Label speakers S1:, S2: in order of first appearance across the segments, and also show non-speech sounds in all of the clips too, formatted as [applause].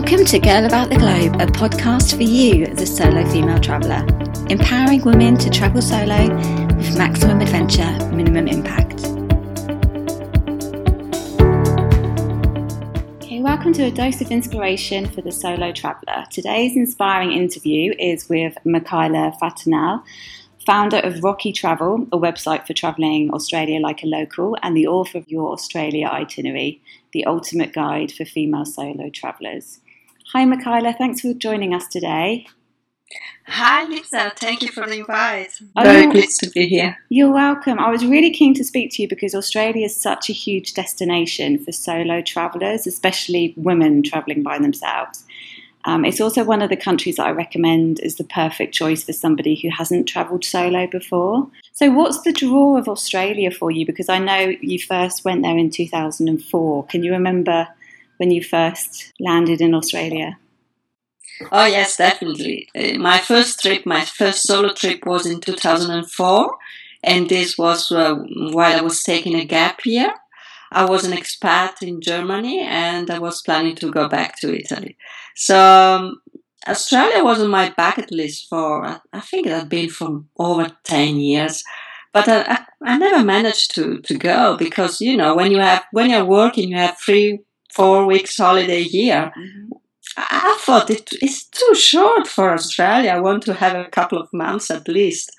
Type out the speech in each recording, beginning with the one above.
S1: Welcome to Girl About the Globe, a podcast for you, the solo female traveller, empowering women to travel solo with maximum adventure, minimum impact. Okay, welcome to a dose of inspiration for the solo traveller. Today's inspiring interview is with Michaela Fantinel founder of Rocky Travel, a website for travelling Australia like a local, and the author of Your Australia Itinerary, the ultimate guide for female solo travellers. Hi, Michaela. Thanks for joining us today.
S2: Hi, Lisa. Thank you for the invite. Oh, Very pleased to be here.
S1: You're welcome. I was really keen to speak to you because Australia is such a huge destination for solo travellers, especially women travelling by themselves. Um, it's also one of the countries that I recommend is the perfect choice for somebody who hasn't travelled solo before. So, what's the draw of Australia for you? Because I know you first went there in 2004. Can you remember when you first landed in Australia?
S2: Oh, yes, definitely. Uh, my first trip, my first solo trip was in 2004, and this was uh, while I was taking a gap year. I was an expat in Germany and I was planning to go back to Italy. So um, Australia was on my bucket list for, I think it had been for over 10 years. But I, I, I never managed to, to go because, you know, when you have, when you're working, you have three, four weeks holiday a year. Mm-hmm. I thought it is too short for Australia. I want to have a couple of months at least.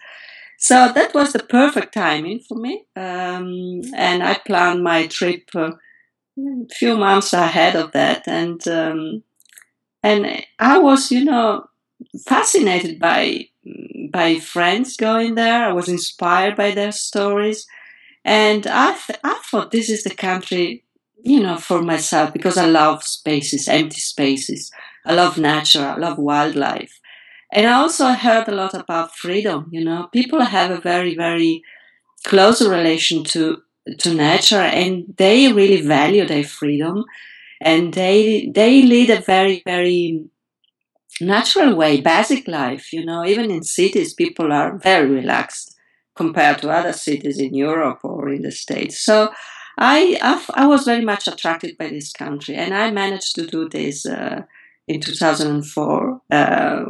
S2: So that was the perfect timing for me. Um, and I planned my trip a few months ahead of that. And, um, and I was, you know, fascinated by, by friends going there. I was inspired by their stories. And I, th- I thought this is the country, you know, for myself because I love spaces, empty spaces. I love nature. I love wildlife. And I also heard a lot about freedom. You know, people have a very, very close relation to to nature, and they really value their freedom, and they they lead a very, very natural way, basic life. You know, even in cities, people are very relaxed compared to other cities in Europe or in the States. So. I, I, I was very much attracted by this country, and I managed to do this uh, in 2004 uh,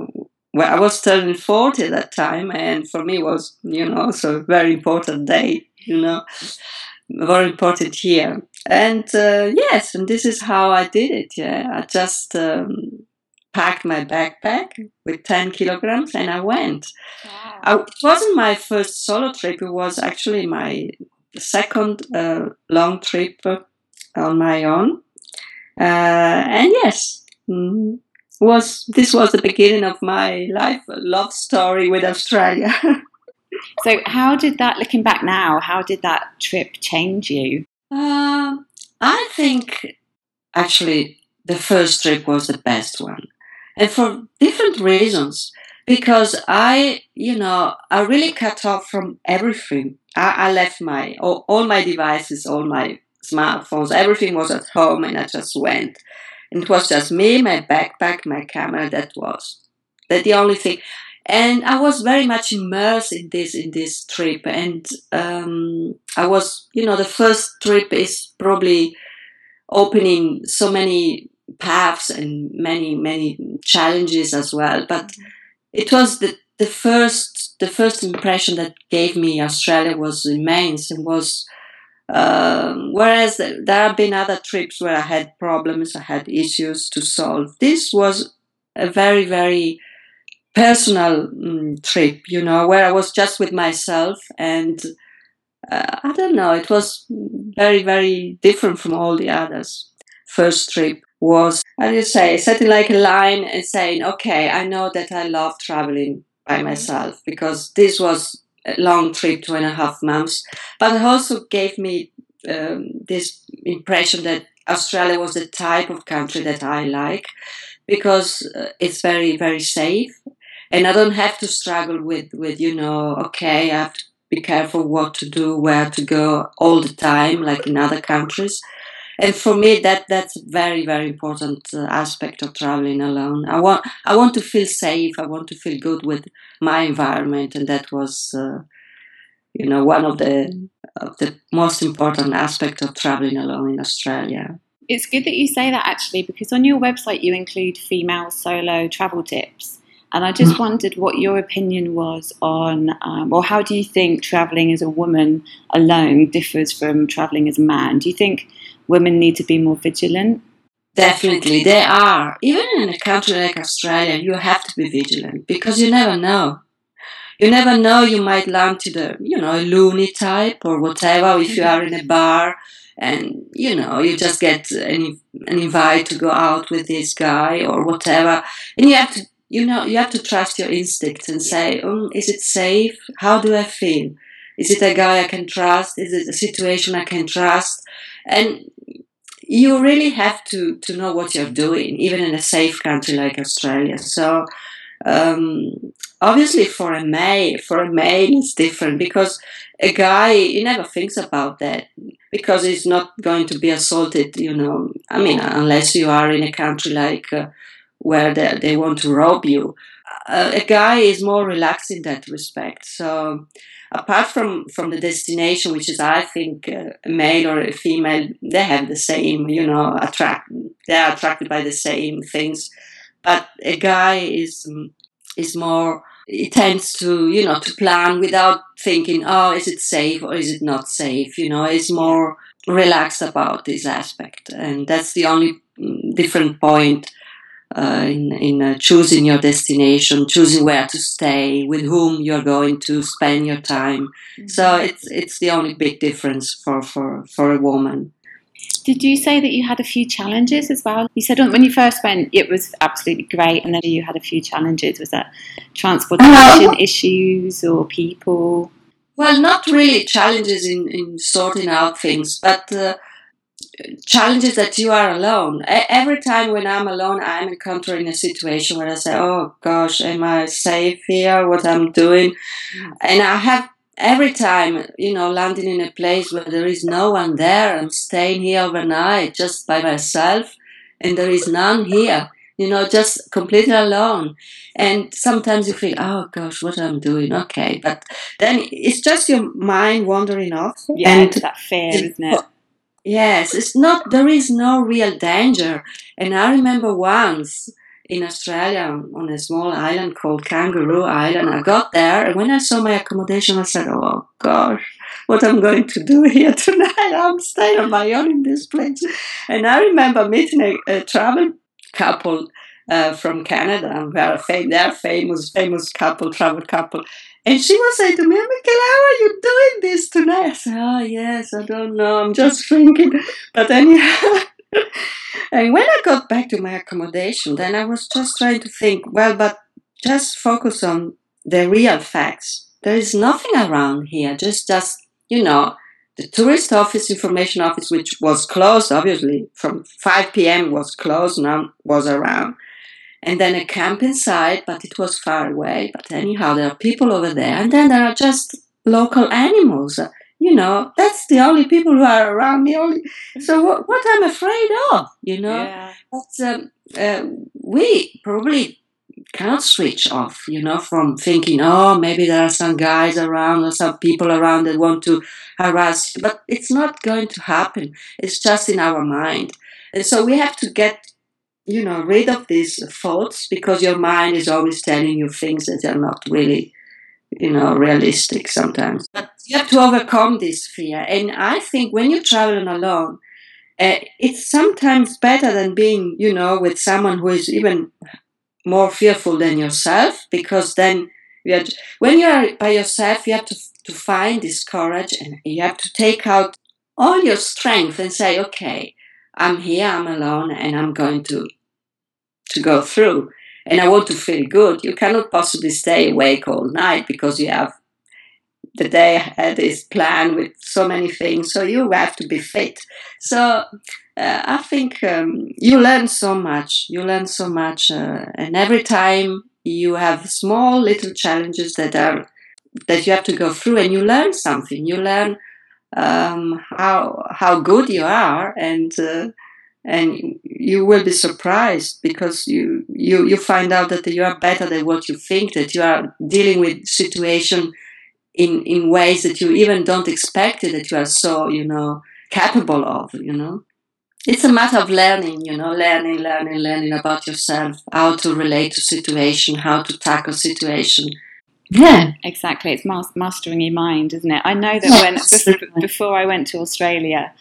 S2: well, I was turning 40 at that time, and for me was, you know, also a very important day, you know, very important year. And uh, yes, and this is how I did it. Yeah, I just um, packed my backpack with 10 kilograms and I went. Wow. I, it wasn't my first solo trip, it was actually my second uh, long trip on my own. Uh, and yes, mm, was this was the beginning of my life love story with Australia. [laughs]
S1: so, how did that, looking back now, how did that trip change you?
S2: Uh, I think actually the first trip was the best one, and for different reasons. Because I, you know, I really cut off from everything. I, I left my all, all my devices, all my smartphones, everything was at home, and I just went And it was just me, my backpack, my camera. That was that the only thing. And I was very much immersed in this in this trip. And um, I was, you know, the first trip is probably opening so many paths and many many challenges as well. But it was the the first the first impression that gave me Australia was immense and was um, whereas there have been other trips where I had problems, I had issues to solve. This was a very, very personal um, trip, you know, where I was just with myself and uh, I don't know, it was very, very different from all the others. First trip was, how do you say, setting like a line and saying, okay, I know that I love traveling by myself because this was a long trip, two and a half months. But it also gave me um, this impression that Australia was the type of country that I like because uh, it's very, very safe. And I don't have to struggle with, with, you know, okay, I have to be careful what to do, where to go all the time, like in other countries. And for me, that that's a very very important uh, aspect of traveling alone. I want I want to feel safe. I want to feel good with my environment, and that was, uh, you know, one of the of the most important aspects of traveling alone in Australia.
S1: It's good that you say that actually, because on your website you include female solo travel tips. And I just mm. wondered what your opinion was on, um, or how do you think traveling as a woman alone differs from traveling as a man? Do you think women need to be more vigilant?
S2: Definitely, they are. Even in a country like Australia, you have to be vigilant because you never know. You never know, you might land to the, you know, loony type or whatever if you are in a bar and you know you just get an, an invite to go out with this guy or whatever and you have to you know you have to trust your instincts and say oh, is it safe how do i feel is it a guy i can trust is it a situation i can trust and you really have to to know what you're doing even in a safe country like australia. So um, obviously for a male for a male it's different because a guy he never thinks about that because he's not going to be assaulted you know. I mean unless you are in a country like uh, where they, they want to rob you. Uh, a guy is more relaxed in that respect. So apart from from the destination which is i think uh, a male or a female they have the same you know attract they are attracted by the same things. But a guy is is more it tends to you know to plan without thinking oh is it safe or is it not safe? You know it's more relaxed about this aspect. And that's the only mm, different point uh, in, in uh, choosing your destination, choosing where to stay, with whom you're going to spend your time. Mm-hmm. So it's it's the only big difference for, for, for a woman.
S1: Did you say that you had a few challenges as well? You said when you first went, it was absolutely great, and then you had a few challenges. Was that transportation issues or people?
S2: Well, not really challenges in, in sorting out things, but uh, challenges that you are alone. Every time when I'm alone, I'm encountering a situation where I say, "Oh gosh, am I safe here? What I'm doing?" Mm. And I have every time, you know, landing in a place where there is no one there, I'm staying here overnight just by myself, and there is none here, you know, just completely alone. And sometimes you feel, oh gosh, what I'm doing, okay, but then it's just your mind wandering off.
S1: Yeah, and that fear, isn't it?
S2: Yes, it's not. There is no real danger. And I remember once in Australia on a small island called Kangaroo Island. I got there, and when I saw my accommodation, I said, "Oh gosh, what I'm going to do [laughs] here tonight? I'm staying on my own in this place." And I remember meeting a, a travel couple uh, from Canada, fam- they're famous, famous couple, travel couple. And she was saying to me, Michael, how are you doing this tonight? I said, Oh, yes, I don't know. I'm just [laughs] thinking. But anyhow, [laughs] and when I got back to my accommodation, then I was just trying to think, well, but just focus on the real facts. There is nothing around here, just, just, you know, the tourist office, information office, which was closed, obviously, from 5 p.m. was closed, none was around. And then a camp inside, but it was far away. But anyhow, there are people over there. And then there are just local animals you know, that's the only people who are around me. Only so what, what I'm afraid of, you know, yeah. but um, uh, we probably cannot switch off, you know, from thinking, oh, maybe there are some guys around or some people around that want to harass you, but it's not going to happen. It's just in our mind, and so we have to get. You know, rid of these thoughts because your mind is always telling you things that are not really you know, realistic sometimes. But you have to overcome this fear. And I think when you're traveling alone, uh, it's sometimes better than being, you know, with someone who is even more fearful than yourself, because then you have to, when you are by yourself, you have to, to find this courage and you have to take out all your strength and say, okay, I'm here, I'm alone, and I'm going to to go through and I want to feel good, you cannot possibly stay awake all night because you have the day ahead is planned with so many things, so you have to be fit. So uh, I think um, you learn so much. You learn so much, uh, and every time you have small little challenges that are that you have to go through, and you learn something. You learn um, how how good you are, and uh, and you will be surprised because you, you you find out that you are better than what you think that you are dealing with situation in in ways that you even don't expect it that you are so you know capable of you know it's a matter of learning, you know, learning, learning, learning about yourself, how to relate to situation, how to tackle situation.
S1: Yeah, exactly. It's mastering your mind, isn't it? I know that yes. when before I went to Australia,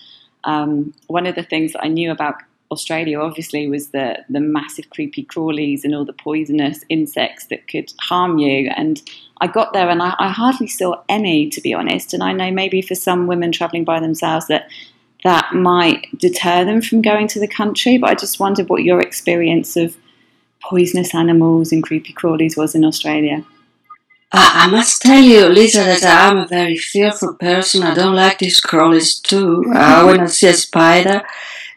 S1: um, one of the things I knew about Australia obviously was the the massive creepy crawlies and all the poisonous insects that could harm you. And I got there and I, I hardly saw any, to be honest. And I know maybe for some women traveling by themselves that that might deter them from going to the country. But I just wondered what your experience of poisonous animals and creepy crawlies was in Australia.
S2: I must tell you, Lisa, that I'm a very fearful person. I don't like these crawlies too. Uh, when I see a spider,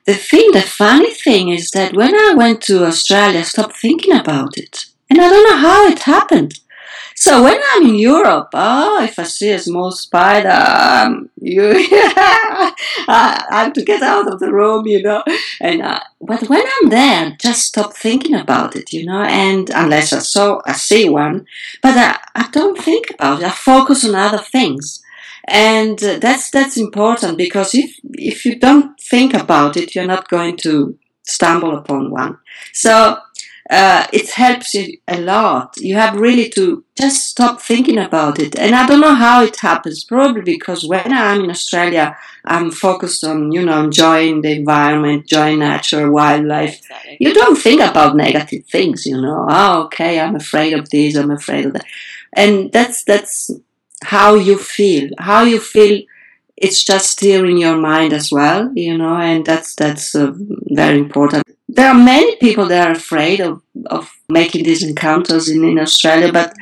S2: the thing, the funny thing is that when I went to Australia, I stopped thinking about it, and I don't know how it happened. So when I'm in Europe, oh, if I see a small spider, um, you, [laughs] I, have to get out of the room, you know. And uh, but when I'm there, just stop thinking about it, you know. And unless I saw, I see one, but I, I don't think about it. I focus on other things and uh, that's that's important because if if you don't think about it you're not going to stumble upon one so uh, it helps you a lot. You have really to just stop thinking about it. And I don't know how it happens. Probably because when I'm in Australia, I'm focused on, you know, enjoying the environment, enjoying nature, wildlife. Exactly. You don't think about negative things, you know. Oh, okay, I'm afraid of this, I'm afraid of that. And that's, that's how you feel. How you feel it's just here in your mind as well, you know, and that's that's uh, very important. There are many people that are afraid of, of making these encounters in, in Australia, but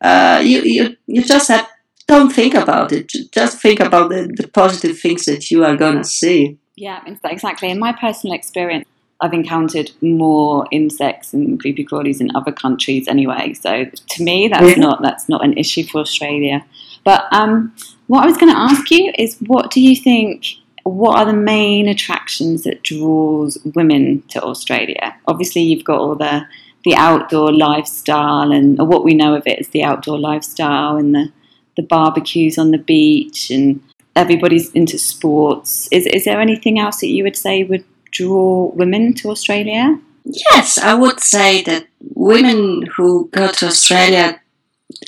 S2: uh, you, you you just have don't think about it. Just think about the, the positive things that you are gonna see.
S1: Yeah, exactly. In my personal experience, I've encountered more insects and creepy crawlies in other countries anyway. So to me, that's yeah. not that's not an issue for Australia. But um, what I was going to ask you is, what do you think? What are the main attractions that draws women to Australia? Obviously, you've got all the the outdoor lifestyle, and what we know of it is the outdoor lifestyle and the the barbecues on the beach, and everybody's into sports. Is is there anything else that you would say would draw women to Australia?
S2: Yes, I would say that women who go to Australia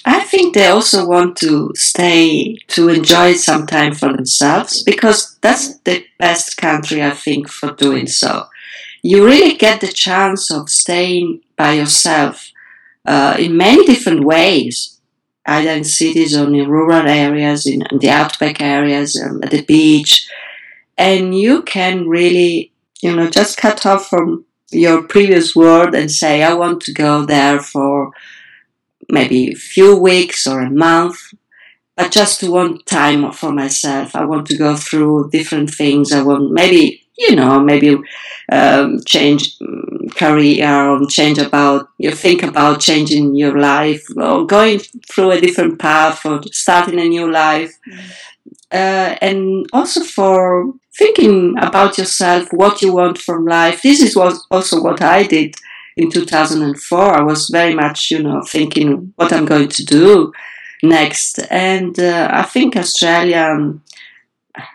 S2: I think they also want to stay to enjoy some time for themselves because that's the best country, I think, for doing so. You really get the chance of staying by yourself uh, in many different ways, either in cities or in rural areas, in, the outback areas, um, at the beach, and you can really, you know, just cut off from your previous world and say, I want to go there for maybe a few weeks or a month, but just want time for myself. I want to go through different things. I want maybe, you know, maybe um, change mm, career or change about, you think about changing your life or going through a different path or starting a new life. Uh, and also for thinking about yourself, what you want from life. This is what, also what I did in 2004, I was very much, you know, thinking what I'm going to do next. And uh, I think Australia um,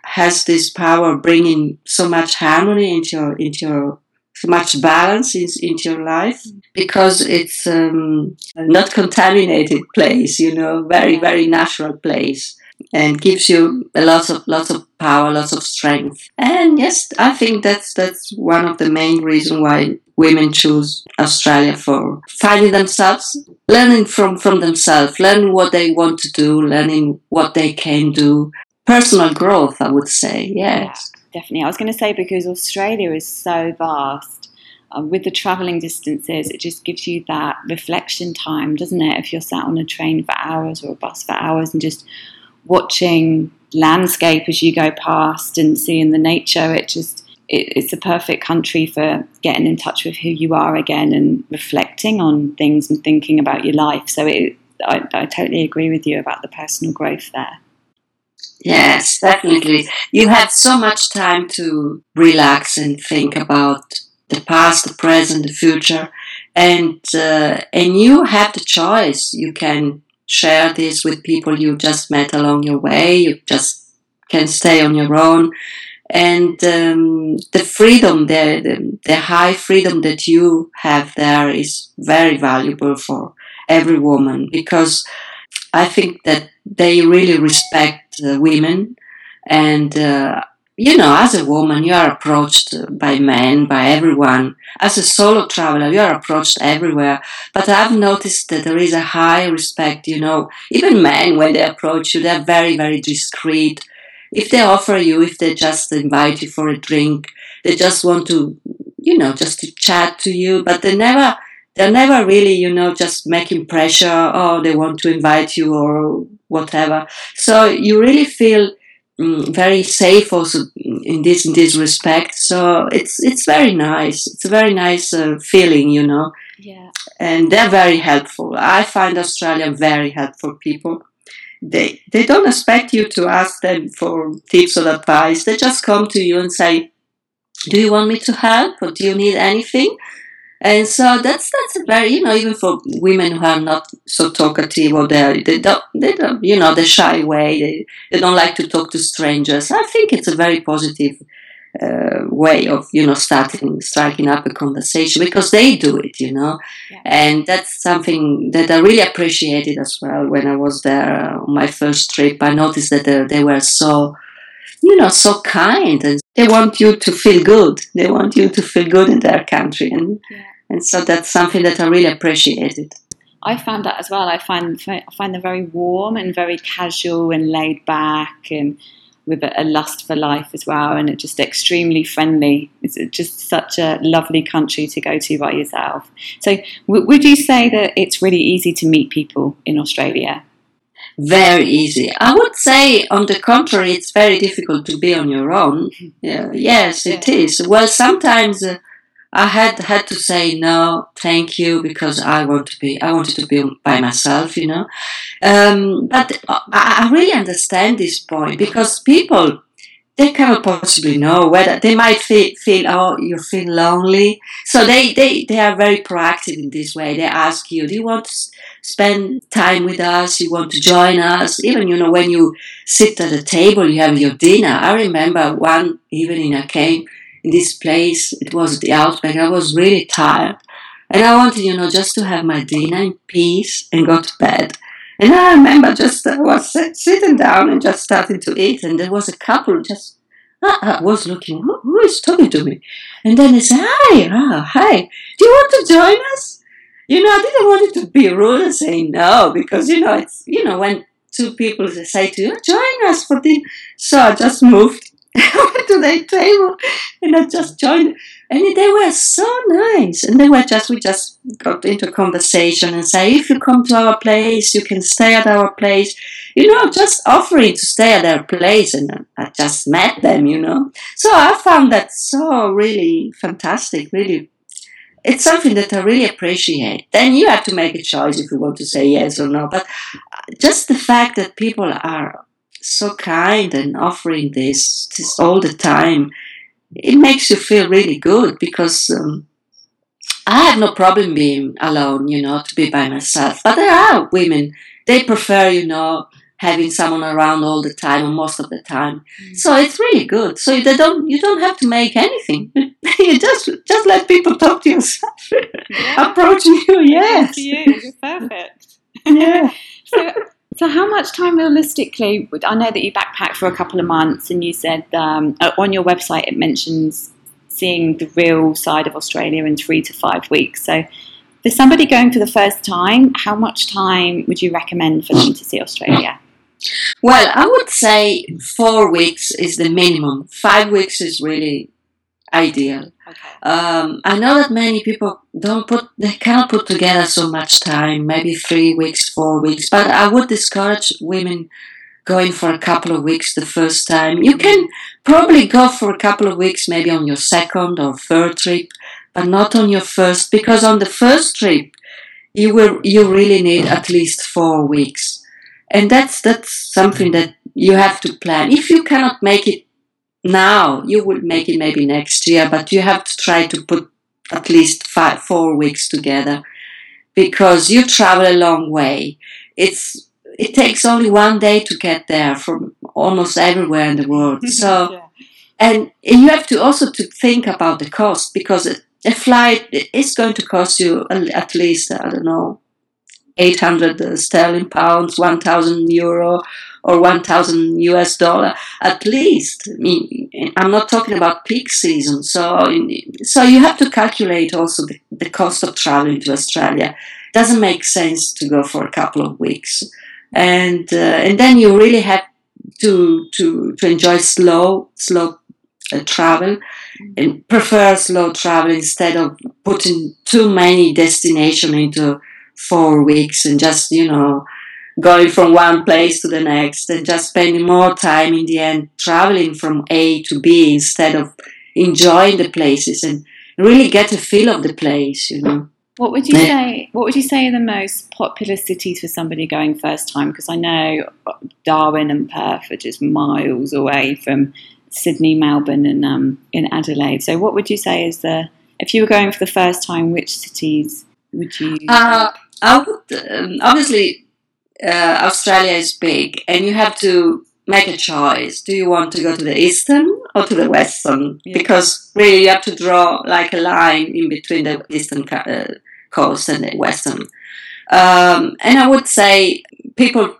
S2: has this power of bringing so much harmony into your, into your so much balance in, into your life because it's um, not contaminated place, you know, very, very natural place and gives you a lot of lots of power, lots of strength. And yes, I think that's that's one of the main reasons why women choose Australia for finding themselves, learning from from themselves, learning what they want to do, learning what they can do. Personal growth, I would say. Yes.
S1: Definitely. I was going to say because Australia is so vast. Uh, with the travelling distances, it just gives you that reflection time, doesn't it? If you're sat on a train for hours or a bus for hours and just watching landscape as you go past and seeing the nature, it just it, it's a perfect country for getting in touch with who you are again and reflecting on things and thinking about your life. So it, I, I totally agree with you about the personal growth there.
S2: Yes, definitely. You have so much time to relax and think about the past, the present, the future, and uh, and you have the choice. You can share this with people you just met along your way. You just can stay on your own. And um, the freedom there, the, the high freedom that you have there is very valuable for every woman because I think that they really respect uh, women and uh, you know, as a woman, you are approached by men, by everyone. As a solo traveler, you are approached everywhere. But I've noticed that there is a high respect, you know, even men, when they approach you, they're very, very discreet. If they offer you, if they just invite you for a drink, they just want to, you know, just to chat to you, but they never, they're never really, you know, just making pressure, oh, they want to invite you or whatever. So you really feel Mm, very safe also in this in this respect. So it's it's very nice. It's a very nice uh, feeling, you know.
S1: Yeah.
S2: And they're very helpful. I find Australia very helpful people. They they don't expect you to ask them for tips or advice. They just come to you and say, "Do you want me to help? Or do you need anything?" And so that's that's a very you know even for women who are not so talkative or they they don't they don't you know they shy away they they don't like to talk to strangers. I think it's a very positive uh, way of you know starting striking up a conversation because they do it you know yeah. and that's something that I really appreciated as well when I was there on my first trip. I noticed that they, they were so you know, so kind and they want you to feel good. They want you to feel good in their country. And yeah. And so that's something that I really appreciated.
S1: I found that as well. I find I find them very warm and very casual and laid back and with a, a lust for life as well, and it's just extremely friendly. It's just such a lovely country to go to by yourself. So, w- would you say that it's really easy to meet people in Australia?
S2: Very easy. I would say, on the contrary, it's very difficult to be on your own. Yeah, yes, it is. Well, sometimes. Uh, I had had to say no, thank you, because I want to be, I wanted to be by myself, you know. Um, but I, I really understand this point because people, they cannot possibly know whether they might feel, feel oh, you feel lonely. So they, they, they are very proactive in this way. They ask you, do you want to spend time with us? You want to join us? Even, you know, when you sit at a table, you have your dinner. I remember one evening I came in this place. It was the outback. I was really tired. And I wanted, you know, just to have my dinner in peace and go to bed. And I remember just I was sitting down and just starting to eat, and there was a couple just I was looking, who, who is talking to me? And then they said, Hi, hi, do you want to join us? You know, I didn't want it to be rude and say no, because, you know, it's, you know, when two people say to you, join us for dinner. So I just moved [laughs] to their table and I just joined. And they were so nice. And they were just we just got into conversation and say if you come to our place you can stay at our place. You know just offering to stay at their place and I just met them you know. So I found that so really fantastic really. It's something that I really appreciate. Then you have to make a choice if you want to say yes or no. But uh, just the fact that people are so kind and offering this, this all the time, it makes you feel really good because um, I have no problem being alone, you know, to be by myself. But there are women, they prefer, you know, having someone around all the time or most of the time. Mm. So it's really good. So they don't you don't have to make anything. [laughs] you just just let people talk to yourself. Yeah. [laughs] Approaching you, yes.
S1: you. You're [laughs] perfect. Yeah. so so, how much time realistically? Would, I know that you backpacked for a couple of months, and you said um, uh, on your website it mentions seeing the real side of Australia in three to five weeks. So, for somebody going for the first time, how much time would you recommend for them to see Australia?
S2: Well, I would say four weeks is the minimum. Five weeks is really ideal. Okay. Um, I know that many people don't put, they cannot put together so much time, maybe three weeks, four weeks, but I would discourage women going for a couple of weeks the first time. You can probably go for a couple of weeks, maybe on your second or third trip, but not on your first, because on the first trip, you will, you really need at least four weeks. And that's, that's something that you have to plan. If you cannot make it now you would make it maybe next year, but you have to try to put at least five, four weeks together because you travel a long way. It's it takes only one day to get there from almost everywhere in the world. [laughs] So, yeah. and you have to also to think about the cost because a flight is going to cost you at least I don't know 800 sterling pounds, 1000 euro or 1000 US dollar at least. I mean, I'm not talking about peak season. So, so you have to calculate also the, the cost of traveling to Australia. Doesn't make sense to go for a couple of weeks. And, uh, and then you really have to, to, to enjoy slow, slow uh, travel and prefer slow travel instead of putting too many destinations into four weeks and just, you know, going from one place to the next and just spending more time in the end traveling from A to B instead of enjoying the places and really get a feel of the place, you know.
S1: What would you say? What would you say are the most popular cities for somebody going first time? Because I know Darwin and Perth are just miles away from Sydney, Melbourne, and um, in Adelaide. So, what would you say is the if you were going for the first time, which cities would you?
S2: Uh, I would um, obviously uh, Australia is big, and you have to make a choice. Do you want to go to the eastern or to the western? Yeah. Because really, you have to draw like a line in between the eastern uh, coast and the western. Um, and I would say people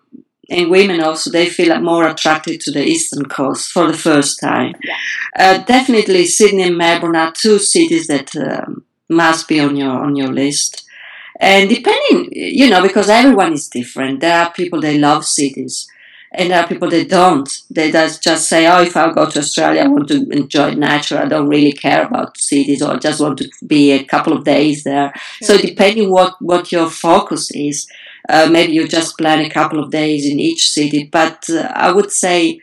S2: and women also they feel more attracted to the eastern coast for the first time. Yeah. Uh, definitely, Sydney and Melbourne are two cities that um, must be on your on your list. And depending, you know, because everyone is different. There are people they love cities, and there are people that don't. They just say, "Oh, if I go to Australia, I want to enjoy nature. I don't really care about cities, or I just want to be a couple of days there." So depending what what your focus is, uh, maybe you just plan a couple of days in each city. But uh, I would say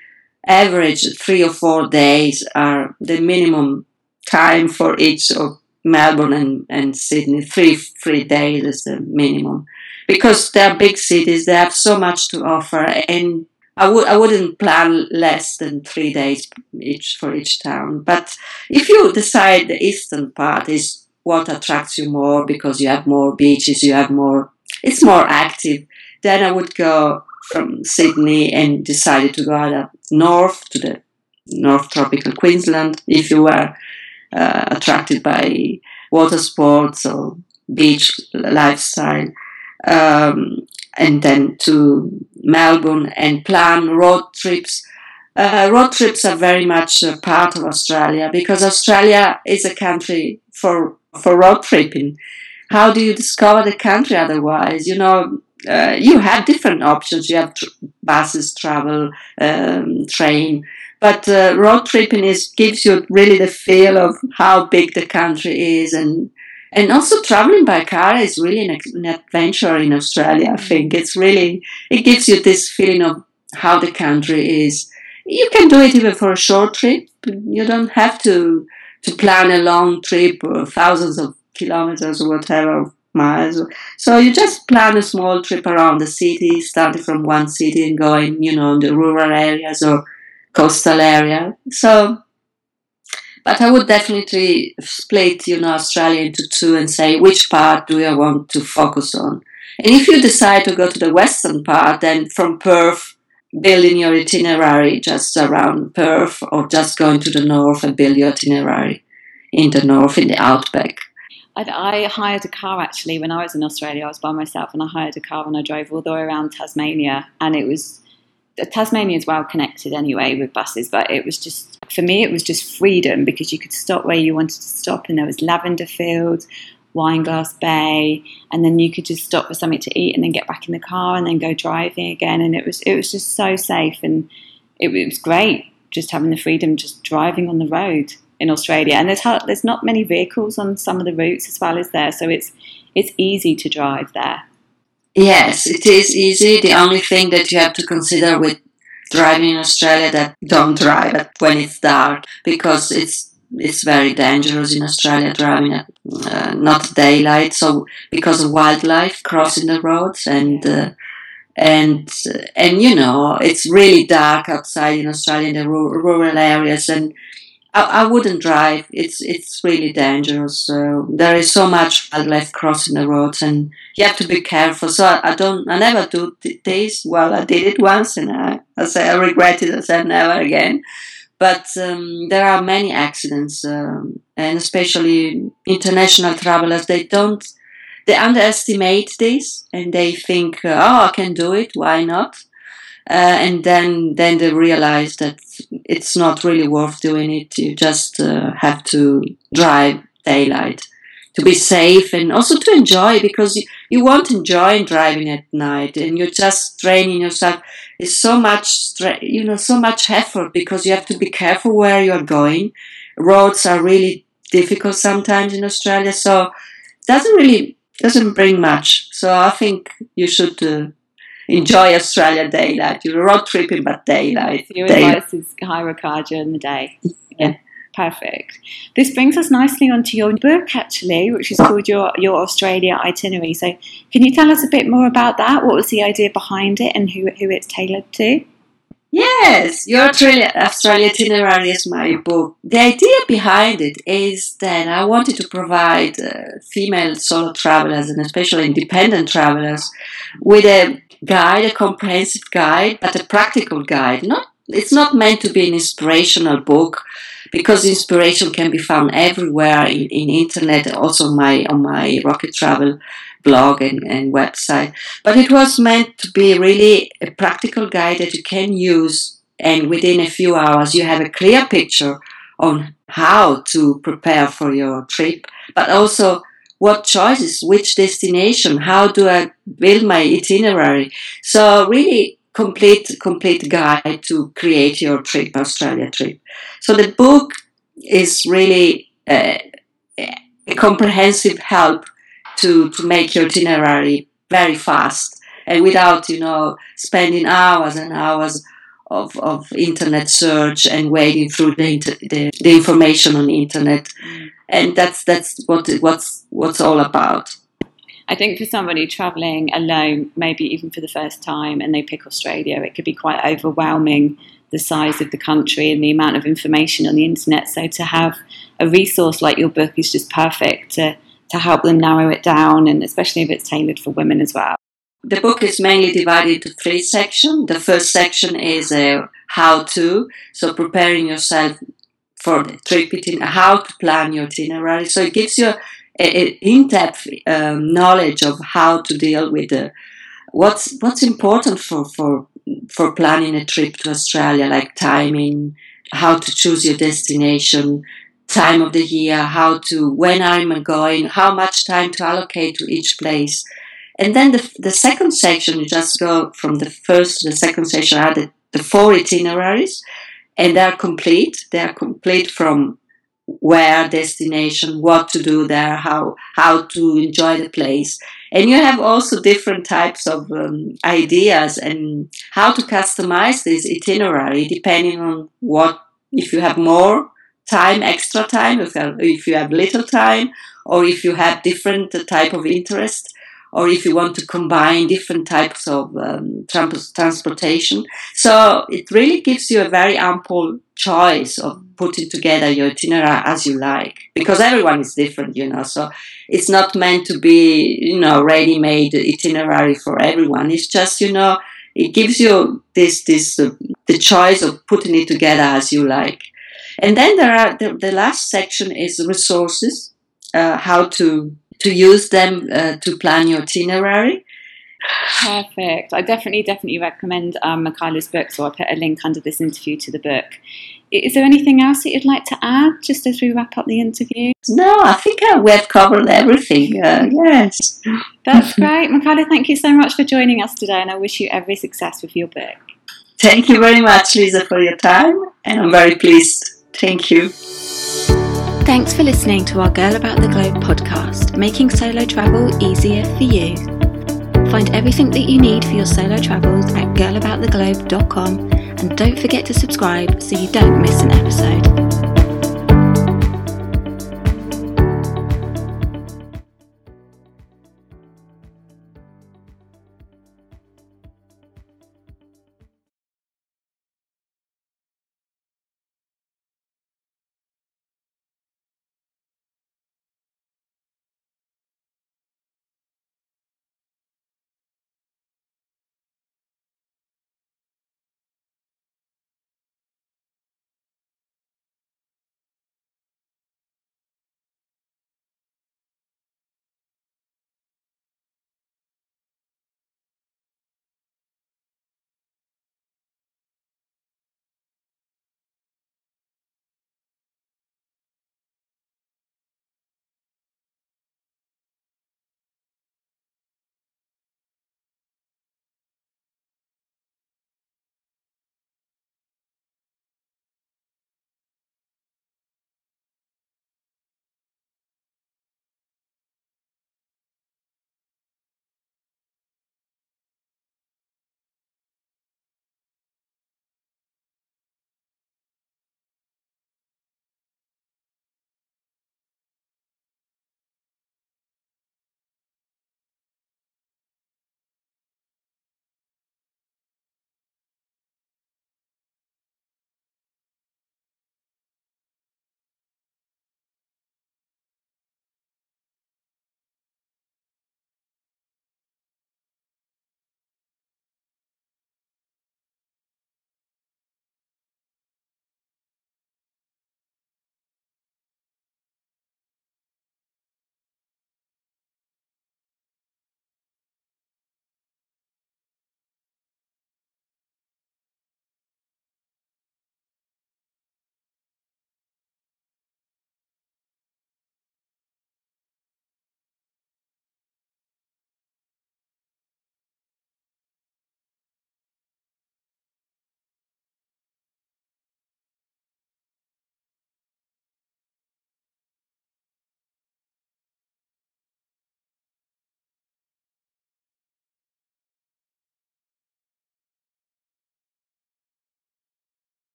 S2: average three or four days are the minimum time for each of Melbourne and, and Sydney, three three days is the minimum, because they are big cities. They have so much to offer, and I would I wouldn't plan less than three days each for each town. But if you decide the eastern part is what attracts you more because you have more beaches, you have more, it's more active. Then I would go from Sydney and decided to go either north to the North Tropical Queensland if you were uh, attracted by water sports or beach lifestyle, um, and then to Melbourne and plan road trips. Uh, road trips are very much a part of Australia because Australia is a country for for road tripping. How do you discover the country otherwise? You know, uh, you have different options. You have tr- buses, travel, um, train, but uh, road tripping is gives you really the feel of how big the country is, and and also traveling by car is really an, an adventure in Australia. I think it's really it gives you this feeling of how the country is. You can do it even for a short trip. You don't have to to plan a long trip or thousands of kilometers or whatever miles. So you just plan a small trip around the city, starting from one city and going, you know, the rural areas or coastal area. So, but I would definitely split, you know, Australia into two and say which part do I want to focus on. And if you decide to go to the western part, then from Perth, building your itinerary just around Perth, or just going to the north and build your itinerary in the north in the outback.
S1: I, I, hired a car actually when I was in Australia. I was by myself and I hired a car and I drove all the way around Tasmania. And it was Tasmania is well connected anyway with buses, but it was just for me it was just freedom because you could stop where you wanted to stop, and there was lavender fields, Wineglass Bay, and then you could just stop for something to eat and then get back in the car and then go driving again, and it was it was just so safe and it, it was great just having the freedom just driving on the road in Australia. And there's there's not many vehicles on some of the routes as well as there, so it's it's easy to drive there.
S2: Yes, it is easy. The only thing that you have to consider with driving in Australia that don't drive when it's dark because it's it's very dangerous in Australia driving at uh, not daylight. So because of wildlife crossing the roads and uh, and and you know it's really dark outside in Australia in the rural areas and I, I wouldn't drive. It's it's really dangerous. So there is so much wildlife crossing the roads, and you have to be careful. So I, I don't. I never do this. Well, I did it once, and I, I say I regret it. I said never again. but um, there are many accidents, um, and especially international travelers, they don't, they underestimate this, and they think, oh, I can do it, why not? Uh, and then, then they realize that it's not really worth doing it. You just uh, have to drive daylight to be safe and also to enjoy because you, you won't enjoy driving at night and you're just training yourself. It's so much, you know, so much effort because you have to be careful where you're going. Roads are really difficult sometimes in Australia, so doesn't really doesn't bring much. So I think you should uh, enjoy Australia daylight. You're road tripping, but daylight.
S1: Your advice is hire a car during the day. Yeah. Perfect. This brings us nicely onto your book, actually, which is called your your Australia itinerary. So, can you tell us a bit more about that? What was the idea behind it, and who who it's tailored to?
S2: Yes, your Australia, Australia itinerary is my book. The idea behind it is that I wanted to provide uh, female solo travelers and especially independent travelers with a guide, a comprehensive guide, but a practical guide. Not, it's not meant to be an inspirational book because inspiration can be found everywhere in, in internet, also on my on my Rocky travel blog and, and website. But it was meant to be really a practical guide that you can use, and within a few hours you have a clear picture on how to prepare for your trip, but also what choices, which destination, how do I build my itinerary. So really complete complete guide to create your trip, Australia trip. So the book is really a, a comprehensive help to to make your itinerary very fast and without you know spending hours and hours of, of internet search and wading through the, the, the information on the internet mm. and that's that's what what's what's all about
S1: I think for somebody traveling alone, maybe even for the first time, and they pick Australia, it could be quite overwhelming the size of the country and the amount of information on the internet. So to have a resource like your book is just perfect to, to help them narrow it down, and especially if it's tailored for women as well.
S2: The book is mainly divided into three sections. The first section is a how to, so preparing yourself for the trip, how to plan your itinerary. So it gives you in-depth um, knowledge of how to deal with the, what's what's important for for for planning a trip to Australia, like timing, how to choose your destination, time of the year, how to when I'm going, how much time to allocate to each place. And then the, the second section, you just go from the first to the second section, are the, the four itineraries, and they are complete. They are complete from where destination, what to do there, how how to enjoy the place, and you have also different types of um, ideas and how to customize this itinerary depending on what if you have more time, extra time, if you have, if you have little time, or if you have different type of interest or if you want to combine different types of um, transportation. So it really gives you a very ample choice of putting together your itinerary as you like, because everyone is different, you know. So it's not meant to be, you know, ready-made itinerary for everyone. It's just, you know, it gives you this this uh, the choice of putting it together as you like. And then there are the, the last section is resources, uh, how to to use them uh, to plan your itinerary.
S1: Perfect. I definitely, definitely recommend um, Michaela's book. So I'll put a link under this interview to the book. Is there anything else that you'd like to add just as we wrap up the interview?
S2: No, I think uh, we've covered everything. Uh, yes.
S1: That's great. Michaela, thank you so much for joining us today, and I wish you every success with your book.
S2: Thank you very much, Lisa, for your time, and I'm very pleased. Thank you.
S1: Thanks for listening to our Girl About the Globe podcast, making solo travel easier for you. Find everything that you need for your solo travels at girlabouttheglobe.com and don't forget to subscribe so you don't miss an episode.